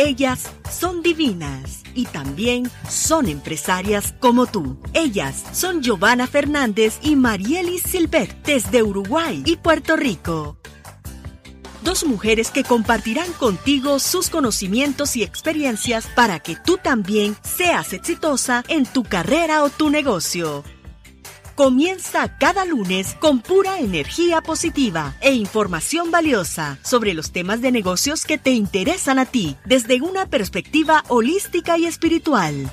Ellas son divinas y también son empresarias como tú. Ellas son Giovanna Fernández y Marielis Silvet desde Uruguay y Puerto Rico. Dos mujeres que compartirán contigo sus conocimientos y experiencias para que tú también seas exitosa en tu carrera o tu negocio. Comienza cada lunes con pura energía positiva e información valiosa sobre los temas de negocios que te interesan a ti desde una perspectiva holística y espiritual.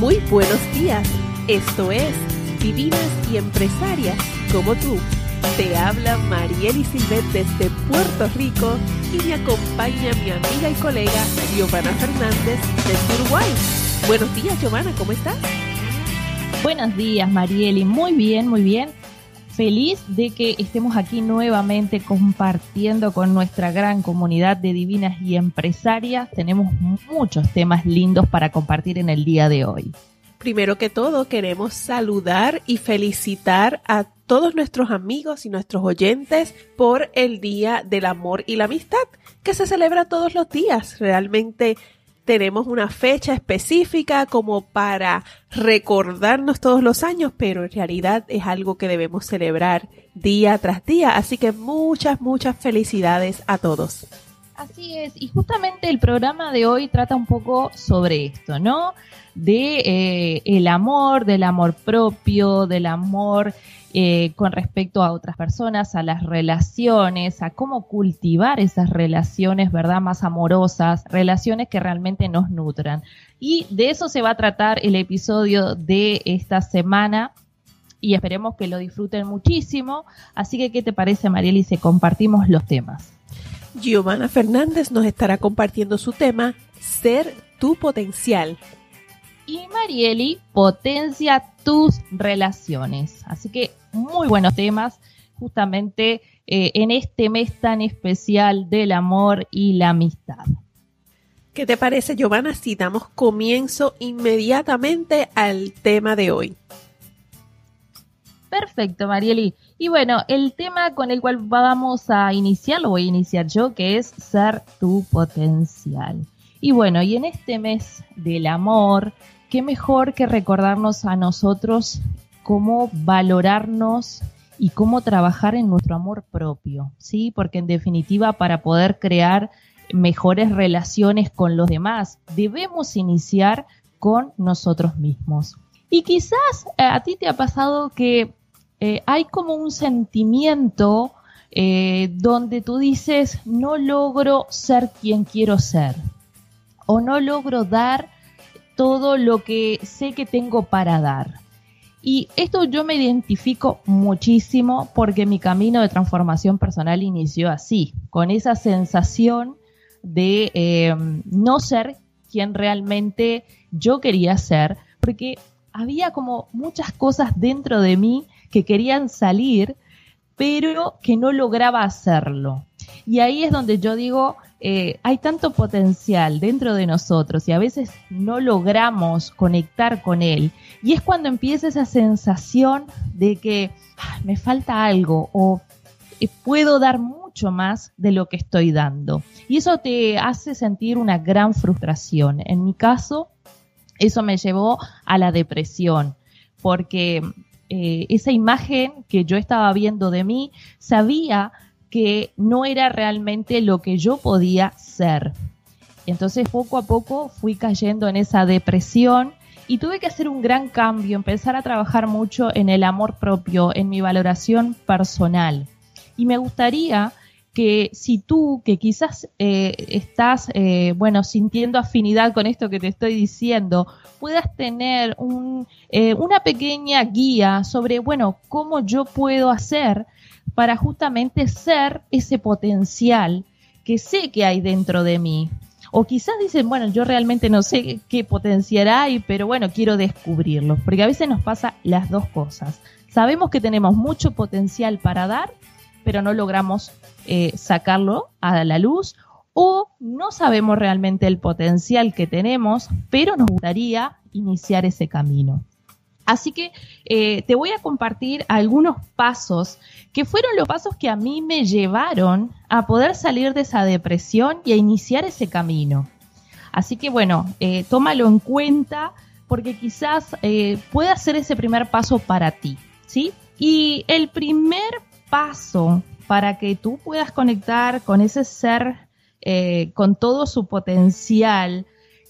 Muy buenos días. Esto es Divinas y Empresarias como tú. Te habla Marieli Silvet desde Puerto Rico y me acompaña mi amiga y colega Giovanna Fernández desde Uruguay. Buenos días, Giovanna, ¿cómo estás? Buenos días, Marieli. Muy bien, muy bien. Feliz de que estemos aquí nuevamente compartiendo con nuestra gran comunidad de divinas y empresarias. Tenemos muchos temas lindos para compartir en el día de hoy. Primero que todo, queremos saludar y felicitar a todos nuestros amigos y nuestros oyentes por el Día del Amor y la Amistad, que se celebra todos los días. Realmente tenemos una fecha específica como para recordarnos todos los años, pero en realidad es algo que debemos celebrar día tras día. Así que muchas, muchas felicidades a todos. Así es, y justamente el programa de hoy trata un poco sobre esto, ¿no? De eh, el amor, del amor propio, del amor eh, con respecto a otras personas, a las relaciones, a cómo cultivar esas relaciones, ¿verdad? Más amorosas, relaciones que realmente nos nutran. Y de eso se va a tratar el episodio de esta semana y esperemos que lo disfruten muchísimo. Así que, ¿qué te parece, Marieli, si compartimos los temas? Giovanna Fernández nos estará compartiendo su tema, Ser tu potencial y Marieli potencia tus relaciones. Así que muy buenos temas justamente eh, en este mes tan especial del amor y la amistad. ¿Qué te parece, Giovanna, si damos comienzo inmediatamente al tema de hoy? Perfecto, Marieli. Y bueno, el tema con el cual vamos a iniciar, lo voy a iniciar yo, que es ser tu potencial. Y bueno, y en este mes del amor, qué mejor que recordarnos a nosotros cómo valorarnos y cómo trabajar en nuestro amor propio, ¿sí? Porque en definitiva para poder crear mejores relaciones con los demás, debemos iniciar con nosotros mismos. Y quizás eh, a ti te ha pasado que eh, hay como un sentimiento eh, donde tú dices, no logro ser quien quiero ser, o no logro dar todo lo que sé que tengo para dar. Y esto yo me identifico muchísimo porque mi camino de transformación personal inició así, con esa sensación de eh, no ser quien realmente yo quería ser, porque había como muchas cosas dentro de mí que querían salir, pero que no lograba hacerlo. Y ahí es donde yo digo, eh, hay tanto potencial dentro de nosotros y a veces no logramos conectar con él. Y es cuando empieza esa sensación de que ah, me falta algo o eh, puedo dar mucho más de lo que estoy dando. Y eso te hace sentir una gran frustración. En mi caso, eso me llevó a la depresión, porque eh, esa imagen que yo estaba viendo de mí, sabía que no era realmente lo que yo podía ser. Entonces poco a poco fui cayendo en esa depresión y tuve que hacer un gran cambio, empezar a trabajar mucho en el amor propio, en mi valoración personal. Y me gustaría que si tú, que quizás eh, estás, eh, bueno, sintiendo afinidad con esto que te estoy diciendo, puedas tener un, eh, una pequeña guía sobre, bueno, cómo yo puedo hacer para justamente ser ese potencial que sé que hay dentro de mí. O quizás dicen, bueno, yo realmente no sé qué potencial hay, pero bueno, quiero descubrirlo. Porque a veces nos pasa las dos cosas. Sabemos que tenemos mucho potencial para dar, pero no logramos eh, sacarlo a la luz. O no sabemos realmente el potencial que tenemos, pero nos gustaría iniciar ese camino. Así que eh, te voy a compartir algunos pasos que fueron los pasos que a mí me llevaron a poder salir de esa depresión y a iniciar ese camino. Así que bueno, eh, tómalo en cuenta porque quizás eh, pueda ser ese primer paso para ti, ¿sí? Y el primer paso para que tú puedas conectar con ese ser, con todo su potencial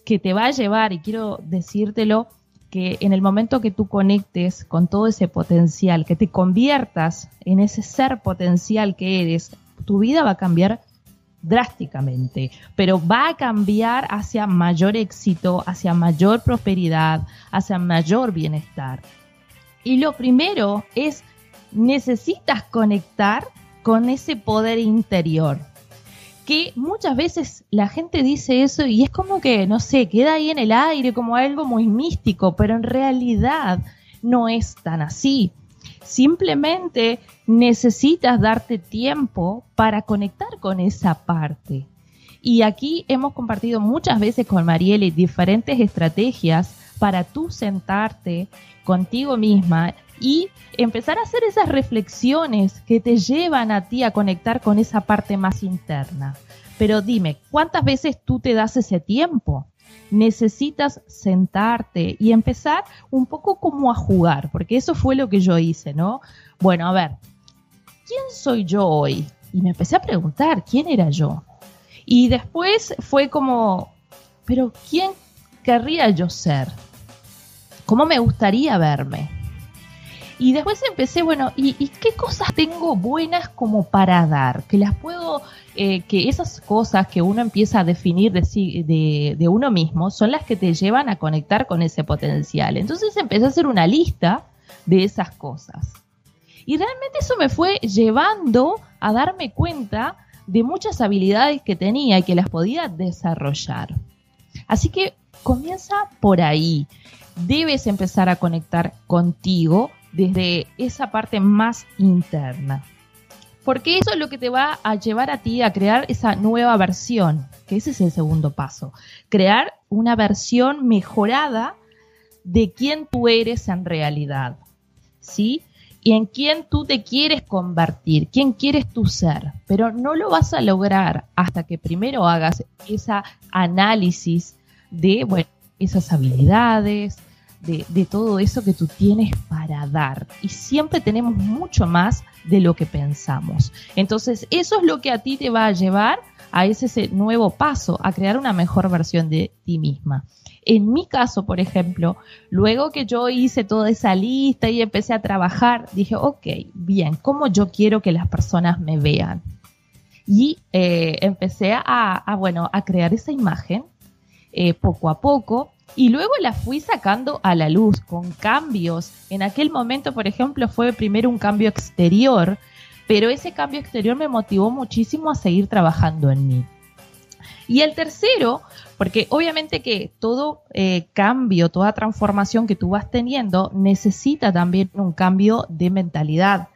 que te va a llevar, y quiero decírtelo, que en el momento que tú conectes con todo ese potencial, que te conviertas en ese ser potencial que eres, tu vida va a cambiar drásticamente, pero va a cambiar hacia mayor éxito, hacia mayor prosperidad, hacia mayor bienestar. Y lo primero es, necesitas conectar con ese poder interior que muchas veces la gente dice eso y es como que, no sé, queda ahí en el aire como algo muy místico, pero en realidad no es tan así. Simplemente necesitas darte tiempo para conectar con esa parte. Y aquí hemos compartido muchas veces con Marielle diferentes estrategias para tú sentarte contigo misma y empezar a hacer esas reflexiones que te llevan a ti a conectar con esa parte más interna. Pero dime, ¿cuántas veces tú te das ese tiempo? Necesitas sentarte y empezar un poco como a jugar, porque eso fue lo que yo hice, ¿no? Bueno, a ver, ¿quién soy yo hoy? Y me empecé a preguntar, ¿quién era yo? Y después fue como, pero ¿quién querría yo ser? ¿Cómo me gustaría verme? Y después empecé, bueno, ¿y, qué cosas tengo buenas como para dar? Que las puedo, eh, que esas cosas que uno empieza a definir de, de, uno mismo son las que te llevan a conectar con ese potencial. Entonces empecé a hacer una lista de esas cosas. Y realmente eso me fue llevando a darme cuenta de muchas habilidades que tenía y que las podía desarrollar. Así que comienza por ahí. Debes empezar a conectar contigo desde esa parte más interna. Porque eso es lo que te va a llevar a ti a crear esa nueva versión, que ese es el segundo paso. Crear una versión mejorada de quién tú eres en realidad. ¿Sí? Y en quién tú te quieres convertir, quién quieres tú ser. Pero no lo vas a lograr hasta que primero hagas esa análisis de, esas habilidades, de, todo eso que tú tienes para dar. Y siempre tenemos mucho más de lo que pensamos. Entonces, eso es lo que a ti te va a llevar a ese, nuevo paso, a crear una mejor versión de ti misma. En mi caso, por ejemplo, luego que yo hice toda esa lista y empecé a trabajar, dije, ok, bien, ¿cómo yo quiero que las personas me vean? Y eh, empecé a, bueno, a crear esa imagen eh, poco a poco y luego la fui sacando a la luz con cambios. En aquel momento, por ejemplo, fue primero un cambio exterior, pero ese cambio exterior me motivó muchísimo a seguir trabajando en mí. Y el tercero, porque obviamente que todo eh, cambio, toda transformación que tú vas teniendo necesita también un cambio de mentalidad.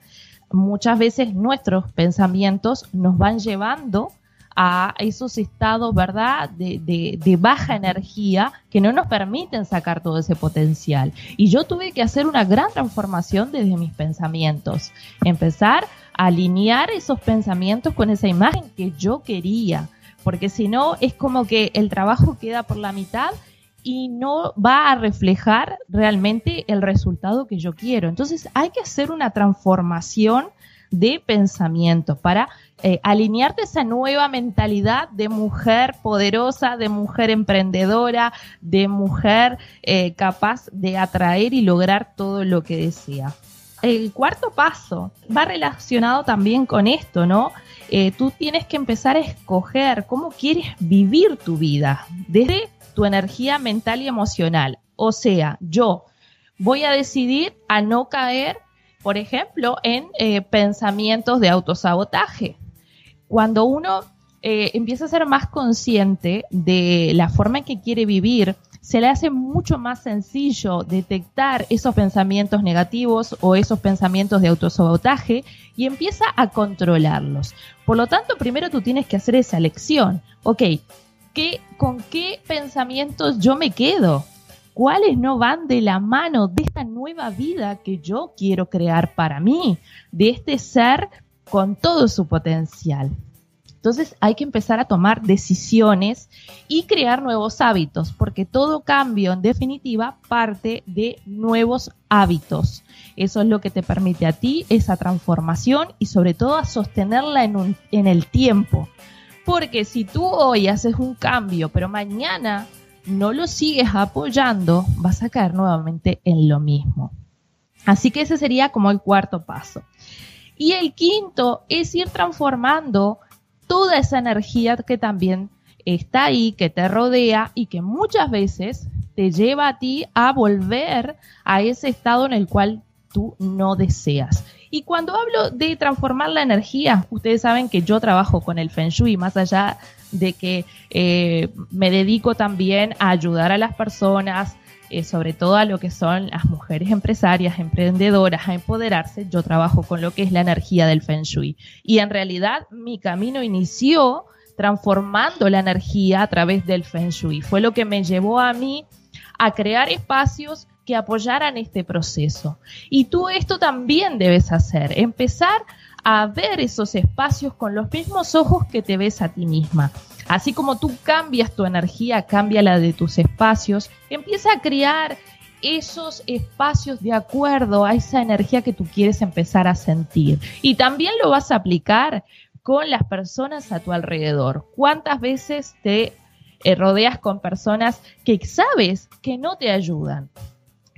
Muchas veces nuestros pensamientos nos van llevando a esos estados, ¿verdad?, de, baja energía que no nos permiten sacar todo ese potencial. Y yo tuve que hacer una gran transformación desde mis pensamientos. Empezar a alinear esos pensamientos con esa imagen que yo quería. Porque si no, es como que el trabajo queda por la mitad y no va a reflejar realmente el resultado que yo quiero. Entonces hay que hacer una transformación de pensamiento para eh, alinearte esa nueva mentalidad de mujer poderosa, de mujer emprendedora, de mujer eh, capaz de atraer y lograr todo lo que desea. El cuarto paso va relacionado también con esto, ¿no? Eh, tú tienes que empezar a escoger cómo quieres vivir tu vida desde tu energía mental y emocional. O sea, yo voy a decidir a no caer Por ejemplo, en eh, pensamientos de autosabotaje. Cuando uno eh, empieza a ser más consciente de la forma en que quiere vivir, se le hace mucho más sencillo detectar esos pensamientos negativos o esos pensamientos de autosabotaje y empieza a controlarlos. Por lo tanto, primero tú tienes que hacer esa lección. Ok, ¿qué, ¿con qué pensamientos yo me quedo? ¿Cuáles no van de la mano de esta nueva vida que yo quiero crear para mí? De este ser con todo su potencial. Entonces hay que empezar a tomar decisiones y crear nuevos hábitos, porque todo cambio, en definitiva, parte de nuevos hábitos. Eso es lo que te permite a ti esa transformación y sobre todo a sostenerla en, en el tiempo. Porque si tú hoy haces un cambio, pero mañana no lo sigues apoyando, vas a caer nuevamente en lo mismo. Así que ese sería como el cuarto paso. Y el quinto es ir transformando toda esa energía que también está ahí, que te rodea y que muchas veces te lleva a ti a volver a ese estado en el cual tú no deseas. Y cuando hablo de transformar la energía, ustedes saben que yo trabajo con el Feng Shui, más allá de que eh, me dedico también a ayudar a las personas, eh, sobre todo a lo que son las mujeres empresarias, emprendedoras, a empoderarse, yo trabajo con lo que es la energía del Feng Shui. Y en realidad mi camino inició transformando la energía a través del Feng Shui. Fue lo que me llevó a mí a crear espacios que apoyaran este proceso. Y tú esto también debes hacer, empezar a ver esos espacios con los mismos ojos que te ves a ti misma. Así como tú cambias tu energía, cambia la de tus espacios, empieza a crear esos espacios de acuerdo a esa energía que tú quieres empezar a sentir. Y también lo vas a aplicar con las personas a tu alrededor. ¿Cuántas veces te eh, rodeas con personas que sabes que no te ayudan?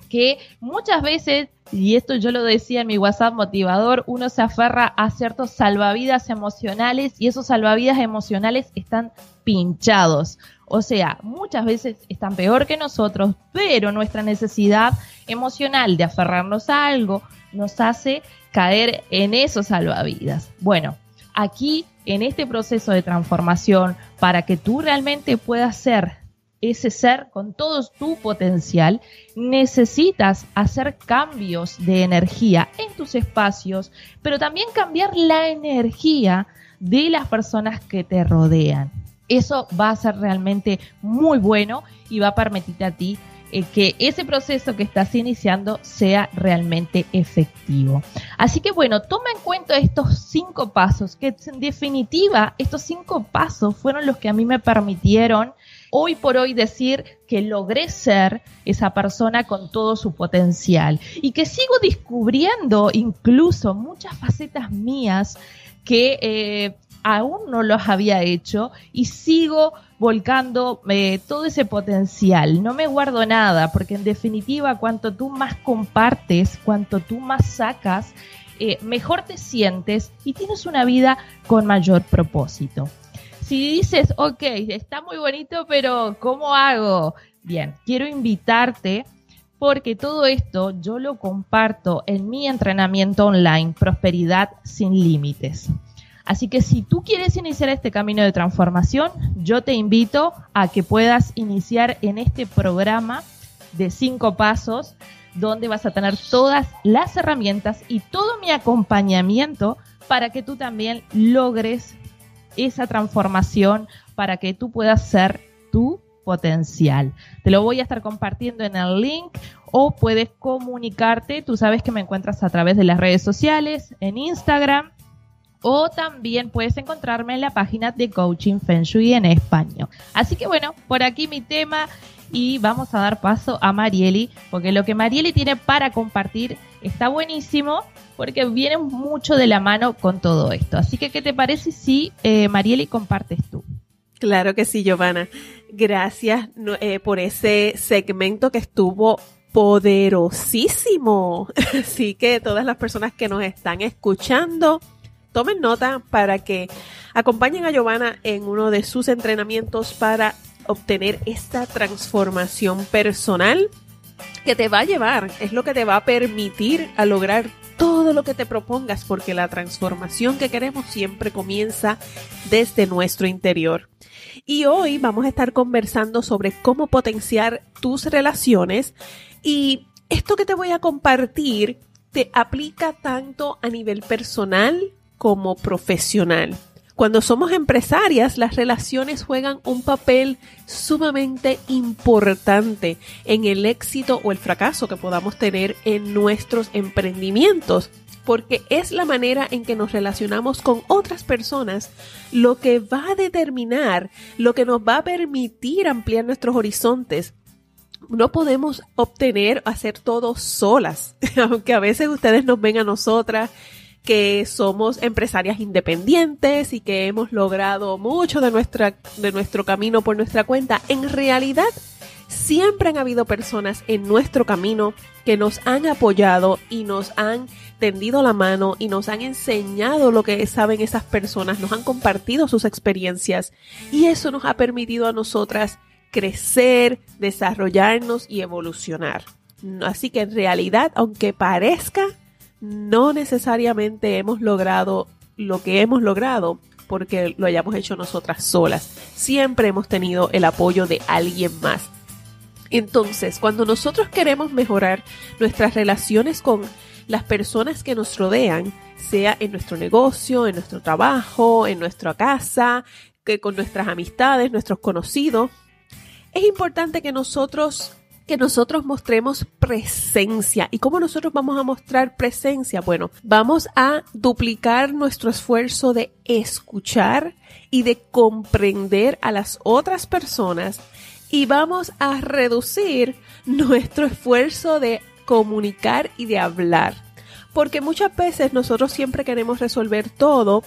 Que muchas veces y esto yo lo decía en mi WhatsApp motivador, uno se aferra a ciertos salvavidas emocionales y esos salvavidas emocionales están pinchados. O sea, muchas veces están peor que nosotros, pero nuestra necesidad emocional de aferrarnos a algo nos hace caer en esos salvavidas. Bueno, aquí en este proceso de transformación, para que tú realmente puedas ser ese ser con todo tu potencial, necesitas hacer cambios de energía en tus espacios, pero también cambiar la energía de las personas que te rodean. Eso va a ser realmente muy bueno y va a permitirte a ti eh, que ese proceso que estás iniciando sea realmente efectivo. Así que bueno, toma en cuenta estos cinco pasos, que en definitiva estos cinco pasos fueron los que a mí me permitieron hoy por hoy decir que logré ser esa persona con todo su potencial y que sigo descubriendo incluso muchas facetas mías que eh, aún no los había hecho y sigo volcando eh, todo ese potencial. No me guardo nada porque en definitiva cuanto tú más compartes, cuanto tú más sacas, eh, mejor te sientes y tienes una vida con mayor propósito si dices, ok, está muy bonito, pero ¿cómo hago? Bien, quiero invitarte porque todo esto yo lo comparto en mi entrenamiento online, Prosperidad sin Límites. Así que si tú quieres iniciar este camino de transformación, yo te invito a que puedas iniciar en este programa de cinco pasos, donde vas a tener todas las herramientas y todo mi acompañamiento para que tú también logres esa transformación para que tú puedas ser tu potencial. Te lo voy a estar compartiendo en el link o puedes comunicarte. Tú sabes que me encuentras a través de las redes sociales, en Instagram o también puedes encontrarme en la página de Coaching Feng Shui en español. Así que bueno, por aquí mi tema y vamos a dar paso a Marieli, porque lo que Marieli tiene para compartir está buenísimo porque viene mucho de la mano con todo esto. Así que, ¿qué te parece si eh, Marieli compartes tú? Claro que sí, Giovanna. Gracias eh, por ese segmento que estuvo poderosísimo. Así que todas las personas que nos están escuchando, tomen nota para que acompañen a Giovanna en uno de sus entrenamientos para obtener esta transformación personal que te va a llevar, es lo que te va a permitir a lograr todo lo que te propongas, porque la transformación que queremos siempre comienza desde nuestro interior. Y hoy vamos a estar conversando sobre cómo potenciar tus relaciones y esto que te voy a compartir te aplica tanto a nivel personal como profesional. Cuando somos empresarias, las relaciones juegan un papel sumamente importante en el éxito o el fracaso que podamos tener en nuestros emprendimientos porque es la manera en que nos relacionamos con otras personas lo que va a determinar, lo que nos va a permitir ampliar nuestros horizontes. No podemos obtener, hacer todo solas, aunque a veces ustedes nos ven a nosotras que somos empresarias independientes y que hemos logrado mucho de, nuestra, de nuestro camino por nuestra cuenta, en realidad siempre han habido personas en nuestro camino que nos han apoyado y nos han tendido la mano y nos han enseñado lo que saben esas personas, nos han compartido sus experiencias y eso nos ha permitido a nosotras crecer, desarrollarnos y evolucionar. Así que en realidad, aunque parezca no necesariamente hemos logrado lo que hemos logrado porque lo hayamos hecho nosotras solas. Siempre hemos tenido el apoyo de alguien más. Entonces, cuando nosotros queremos mejorar nuestras relaciones con las personas que nos rodean, sea en nuestro negocio, en nuestro trabajo, en nuestra casa, que con nuestras amistades, nuestros conocidos, es importante que nosotros que nosotros mostremos presencia. ¿Y cómo nosotros vamos a mostrar presencia? Bueno, vamos a duplicar nuestro esfuerzo de escuchar y de comprender a las otras personas y vamos a reducir nuestro esfuerzo de comunicar y de hablar. Porque muchas veces nosotros siempre queremos resolver todo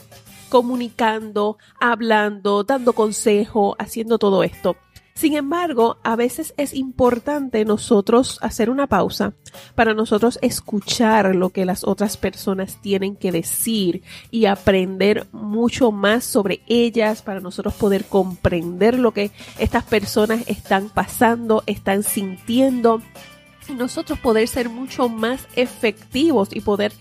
comunicando, hablando, dando consejo, haciendo todo esto. Sin embargo, a veces es importante nosotros hacer una pausa para nosotros escuchar lo que las otras personas tienen que decir y aprender mucho más sobre ellas para nosotros poder comprender lo que estas personas están pasando, están sintiendo y nosotros poder ser mucho más efectivos y poder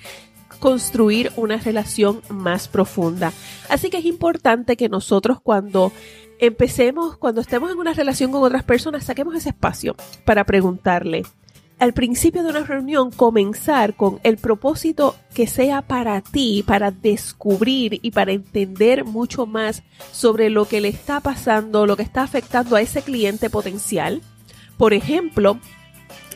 construir una relación más profunda. Así que es importante que nosotros cuando empecemos, cuando estemos en una relación con otras personas, saquemos ese espacio para preguntarle. Al principio de una reunión, comenzar con el propósito que sea para ti, para descubrir y para entender mucho más sobre lo que le está pasando, lo que está afectando a ese cliente potencial. Por ejemplo,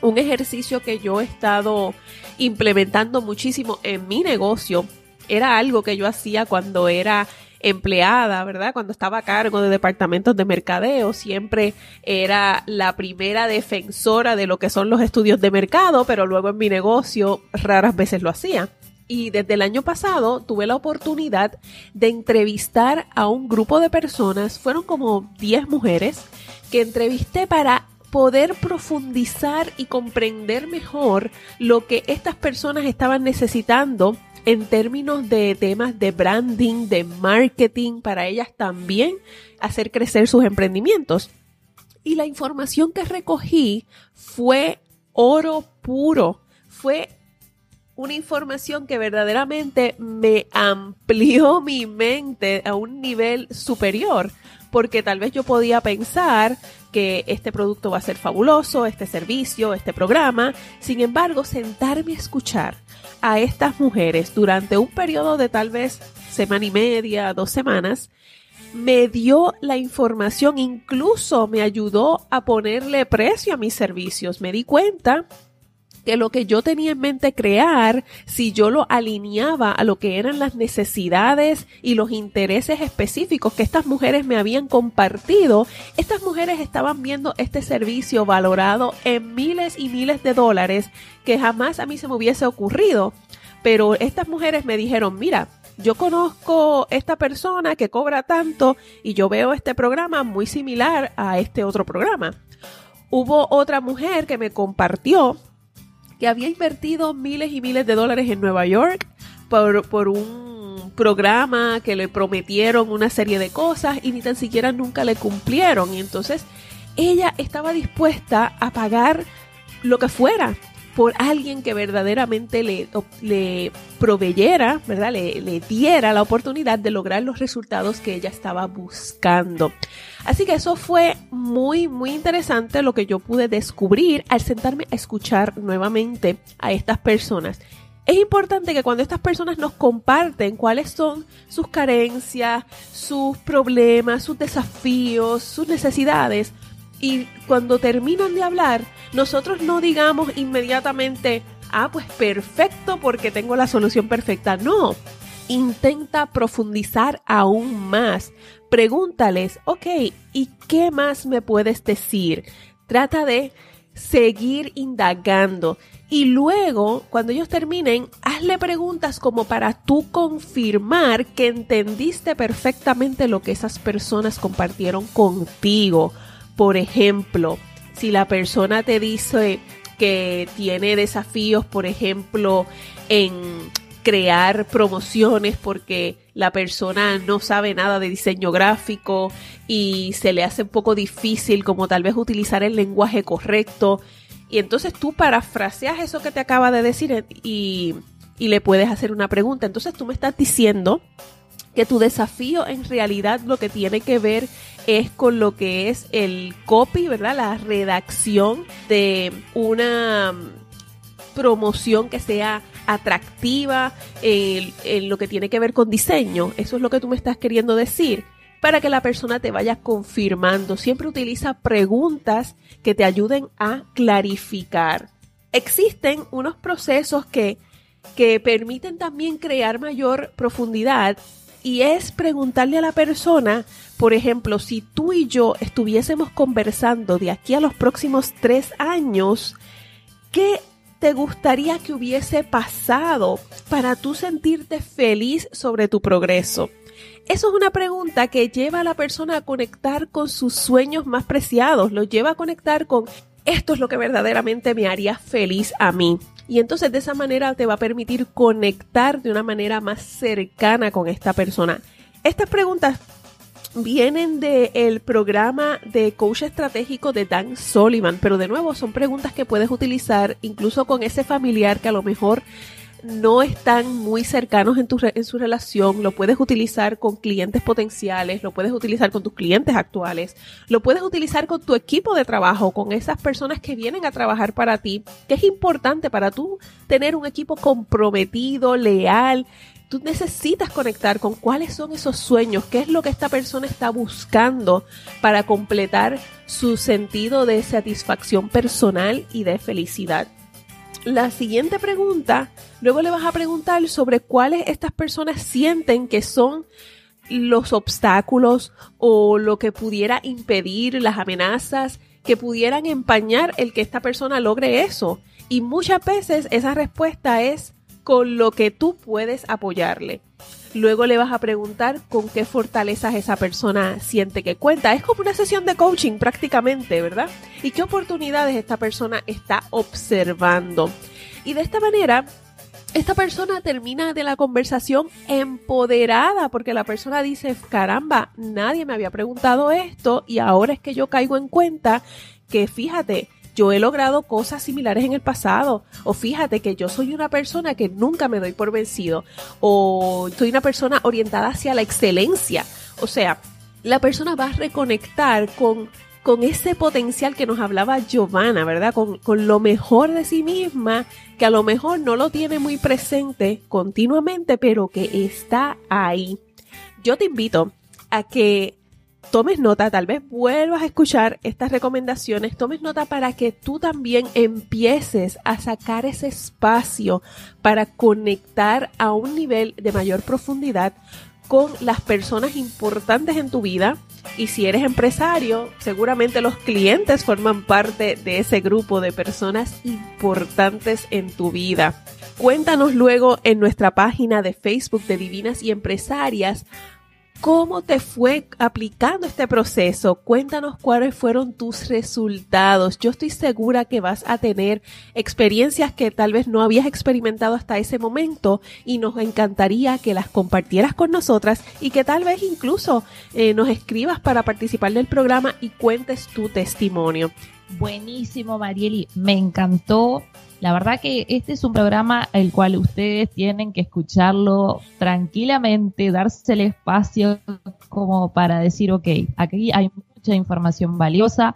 un ejercicio que yo he estado implementando muchísimo en mi negocio era algo que yo hacía cuando era empleada, ¿verdad? Cuando estaba a cargo de departamentos de mercadeo, siempre era la primera defensora de lo que son los estudios de mercado, pero luego en mi negocio raras veces lo hacía. Y desde el año pasado tuve la oportunidad de entrevistar a un grupo de personas, fueron como 10 mujeres, que entrevisté para poder profundizar y comprender mejor lo que estas personas estaban necesitando en términos de temas de branding, de marketing, para ellas también hacer crecer sus emprendimientos. Y la información que recogí fue oro puro, fue una información que verdaderamente me amplió mi mente a un nivel superior, porque tal vez yo podía pensar que este producto va a ser fabuloso, este servicio, este programa, sin embargo, sentarme a escuchar a estas mujeres durante un periodo de tal vez semana y media, dos semanas, me dio la información, incluso me ayudó a ponerle precio a mis servicios. Me di cuenta que lo que yo tenía en mente crear, si yo lo alineaba a lo que eran las necesidades y los intereses específicos que estas mujeres me habían compartido, estas mujeres estaban viendo este servicio valorado en miles y miles de dólares que jamás a mí se me hubiese ocurrido. Pero estas mujeres me dijeron, mira, yo conozco esta persona que cobra tanto y yo veo este programa muy similar a este otro programa. Hubo otra mujer que me compartió que había invertido miles y miles de dólares en Nueva York por, por un programa que le prometieron una serie de cosas y ni tan siquiera nunca le cumplieron. Y entonces ella estaba dispuesta a pagar lo que fuera por alguien que verdaderamente le, le proveyera, ¿verdad? Le, le diera la oportunidad de lograr los resultados que ella estaba buscando. Así que eso fue muy, muy interesante lo que yo pude descubrir al sentarme a escuchar nuevamente a estas personas. Es importante que cuando estas personas nos comparten cuáles son sus carencias, sus problemas, sus desafíos, sus necesidades, y cuando terminan de hablar, nosotros no digamos inmediatamente, ah, pues perfecto porque tengo la solución perfecta. No, intenta profundizar aún más. Pregúntales, ok, ¿y qué más me puedes decir? Trata de seguir indagando. Y luego, cuando ellos terminen, hazle preguntas como para tú confirmar que entendiste perfectamente lo que esas personas compartieron contigo. Por ejemplo, si la persona te dice que tiene desafíos, por ejemplo, en crear promociones porque la persona no sabe nada de diseño gráfico y se le hace un poco difícil como tal vez utilizar el lenguaje correcto. Y entonces tú parafraseas eso que te acaba de decir y, y le puedes hacer una pregunta. Entonces tú me estás diciendo que tu desafío en realidad lo que tiene que ver es con lo que es el copy, ¿verdad? La redacción de una promoción que sea atractiva en, lo que tiene que ver con diseño. Eso es lo que tú me estás queriendo decir para que la persona te vaya confirmando. Siempre utiliza preguntas que te ayuden a clarificar. Existen unos procesos que, que permiten también crear mayor profundidad y es preguntarle a la persona, por ejemplo, si tú y yo estuviésemos conversando de aquí a los próximos tres años, ¿qué te gustaría que hubiese pasado para tú sentirte feliz sobre tu progreso? Eso es una pregunta que lleva a la persona a conectar con sus sueños más preciados, lo lleva a conectar con esto es lo que verdaderamente me haría feliz a mí. Y entonces de esa manera te va a permitir conectar de una manera más cercana con esta persona. Estas preguntas vienen del programa de coach estratégico de Dan Sullivan, pero de nuevo son preguntas que puedes utilizar incluso con ese familiar que a lo mejor no están muy cercanos en, tu, en su relación, lo puedes utilizar con clientes potenciales, lo puedes utilizar con tus clientes actuales, lo puedes utilizar con tu equipo de trabajo, con esas personas que vienen a trabajar para ti, que es importante para tú tener un equipo comprometido, leal, tú necesitas conectar con cuáles son esos sueños, qué es lo que esta persona está buscando para completar su sentido de satisfacción personal y de felicidad la siguiente pregunta, luego le vas a preguntar sobre cuáles estas personas sienten que son los obstáculos o lo que pudiera impedir las amenazas que pudieran empañar el que esta persona logre eso. Y muchas veces esa respuesta es con lo que tú puedes apoyarle. Luego le vas a preguntar con qué fortalezas esa persona siente que cuenta. Es como una sesión de coaching prácticamente, ¿verdad? Y qué oportunidades esta persona está observando. Y de esta manera, esta persona termina de la conversación empoderada porque la persona dice, caramba, nadie me había preguntado esto y ahora es que yo caigo en cuenta que fíjate, yo he logrado cosas similares en el pasado. O fíjate que yo soy una persona que nunca me doy por vencido. O soy una persona orientada hacia la excelencia. O sea, la persona va a reconectar con, con ese potencial que nos hablaba Giovanna, ¿verdad? Con, con lo mejor de sí misma, que a lo mejor no lo tiene muy presente continuamente, pero que está ahí. Yo te invito a que tomes nota, tal vez vuelvas a escuchar estas recomendaciones, tomes nota para que tú también empieces a sacar ese espacio para conectar a un nivel de mayor profundidad con las personas importantes en tu vida. Y si eres empresario, seguramente los clientes forman parte de ese grupo de personas importantes en tu vida. Cuéntanos luego en nuestra página de Facebook de Divinas y Empresarias ¿Cómo te fue aplicando este proceso? Cuéntanos cuáles fueron tus resultados. Yo estoy segura que vas a tener experiencias que tal vez no habías experimentado hasta ese momento y nos encantaría que las compartieras con nosotras y que tal vez incluso eh, nos escribas para participar del programa y cuentes tu testimonio. buenísimo, Marieli, me encantó. La verdad que este es un programa el cual ustedes tienen que escucharlo tranquilamente, darse el espacio como para decir, ok, aquí hay mucha información valiosa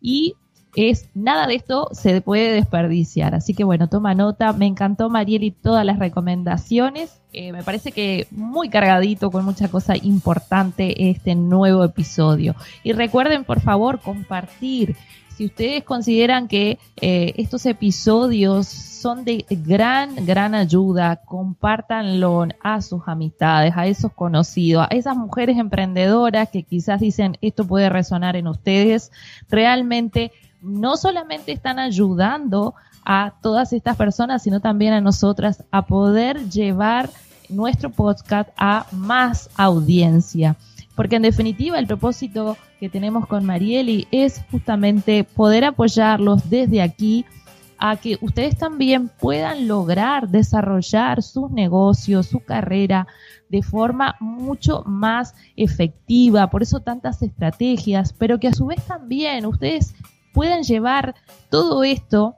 y es nada de esto se puede desperdiciar. Así que bueno, toma nota. Me encantó Marieli todas las recomendaciones. Eh, me parece que muy cargadito con mucha cosa importante este nuevo episodio. Y recuerden por favor compartir. Si ustedes consideran que eh, estos episodios son de gran, gran ayuda, compártanlo a sus amistades, a esos conocidos, a esas mujeres emprendedoras que quizás dicen esto puede resonar en ustedes. Realmente no solamente están ayudando a todas estas personas, sino también a nosotras a poder llevar nuestro podcast a más audiencia. Porque en definitiva el propósito que tenemos con Marieli es justamente poder apoyarlos desde aquí a que ustedes también puedan lograr desarrollar sus negocios, su carrera de forma mucho más efectiva, por eso tantas estrategias, pero que a su vez también ustedes puedan llevar todo esto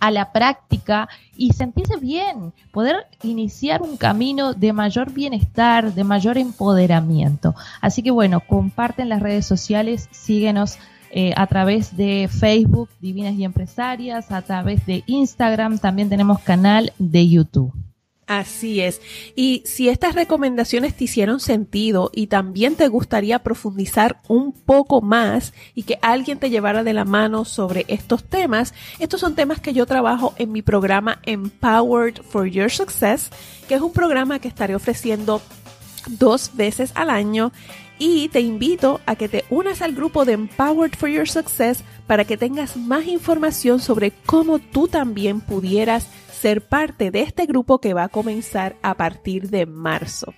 a la práctica y sentirse bien, poder iniciar un camino de mayor bienestar, de mayor empoderamiento. Así que bueno, comparten las redes sociales, síguenos eh, a través de Facebook, Divinas y Empresarias, a través de Instagram, también tenemos canal de YouTube. Así es. Y si estas recomendaciones te hicieron sentido y también te gustaría profundizar un poco más y que alguien te llevara de la mano sobre estos temas, estos son temas que yo trabajo en mi programa Empowered for Your Success, que es un programa que estaré ofreciendo dos veces al año y te invito a que te unas al grupo de Empowered for Your Success para que tengas más información sobre cómo tú también pudieras ser parte de este grupo que va a comenzar a partir de marzo.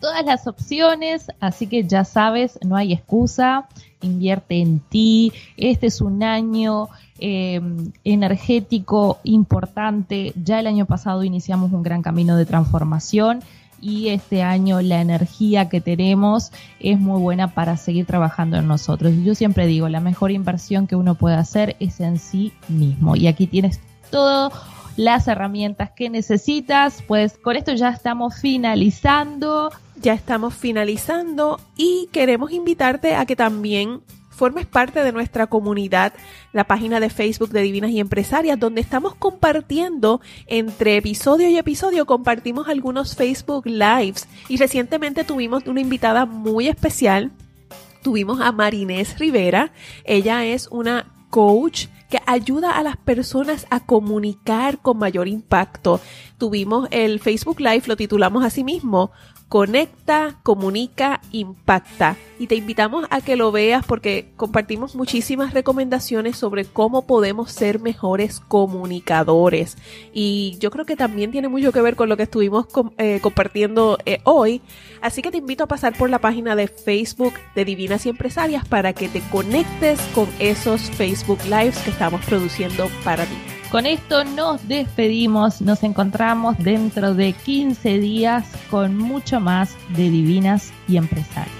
Todas las opciones, así que ya sabes, no hay excusa, invierte en ti, este es un año eh, energético importante, ya el año pasado iniciamos un gran camino de transformación y este año la energía que tenemos es muy buena para seguir trabajando en nosotros. Yo siempre digo, la mejor inversión que uno puede hacer es en sí mismo y aquí tienes todo las herramientas que necesitas. Pues con esto ya estamos finalizando. Ya estamos finalizando y queremos invitarte a que también formes parte de nuestra comunidad, la página de Facebook de Divinas y Empresarias, donde estamos compartiendo entre episodio y episodio, compartimos algunos Facebook Lives y recientemente tuvimos una invitada muy especial. Tuvimos a Marinés Rivera. Ella es una coach que ayuda a las personas a comunicar con mayor impacto. Tuvimos el Facebook Live, lo titulamos así mismo, Conecta, comunica, impacta. Y te invitamos a que lo veas porque compartimos muchísimas recomendaciones sobre cómo podemos ser mejores comunicadores. Y yo creo que también tiene mucho que ver con lo que estuvimos eh, compartiendo eh, hoy. Así que te invito a pasar por la página de Facebook de Divinas y Empresarias para que te conectes con esos Facebook Lives que estamos produciendo para ti. Con esto nos despedimos, nos encontramos dentro de 15 días con mucho más de Divinas y Empresarias.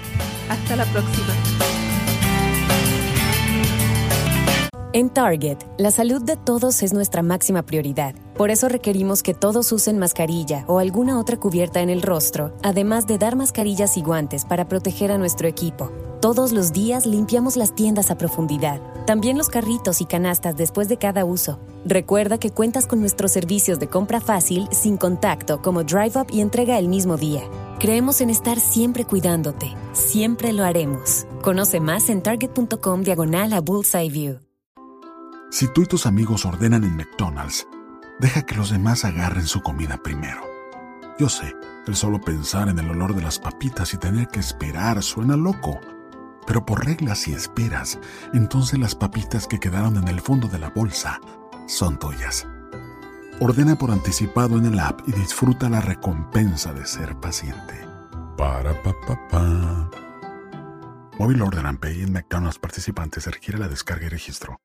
Hasta la próxima. En Target, la salud de todos es nuestra máxima prioridad. Por eso requerimos que todos usen mascarilla o alguna otra cubierta en el rostro, además de dar mascarillas y guantes para proteger a nuestro equipo. Todos los días limpiamos las tiendas a profundidad, también los carritos y canastas después de cada uso. Recuerda que cuentas con nuestros servicios de compra fácil, sin contacto, como Drive Up y entrega el mismo día. Creemos en estar siempre cuidándote. Siempre lo haremos. Conoce más en target.com diagonal a Bullseye View. Si tú y tus amigos ordenan en McDonald's, deja que los demás agarren su comida primero. Yo sé, el solo pensar en el olor de las papitas y tener que esperar suena loco. Pero por reglas y esperas, entonces las papitas que quedaron en el fondo de la bolsa son tuyas. Ordena por anticipado en el app y disfruta la recompensa de ser paciente. Para pa pa pa. Móvil Order and Pay en McDonald's participantes requiere la descarga y registro.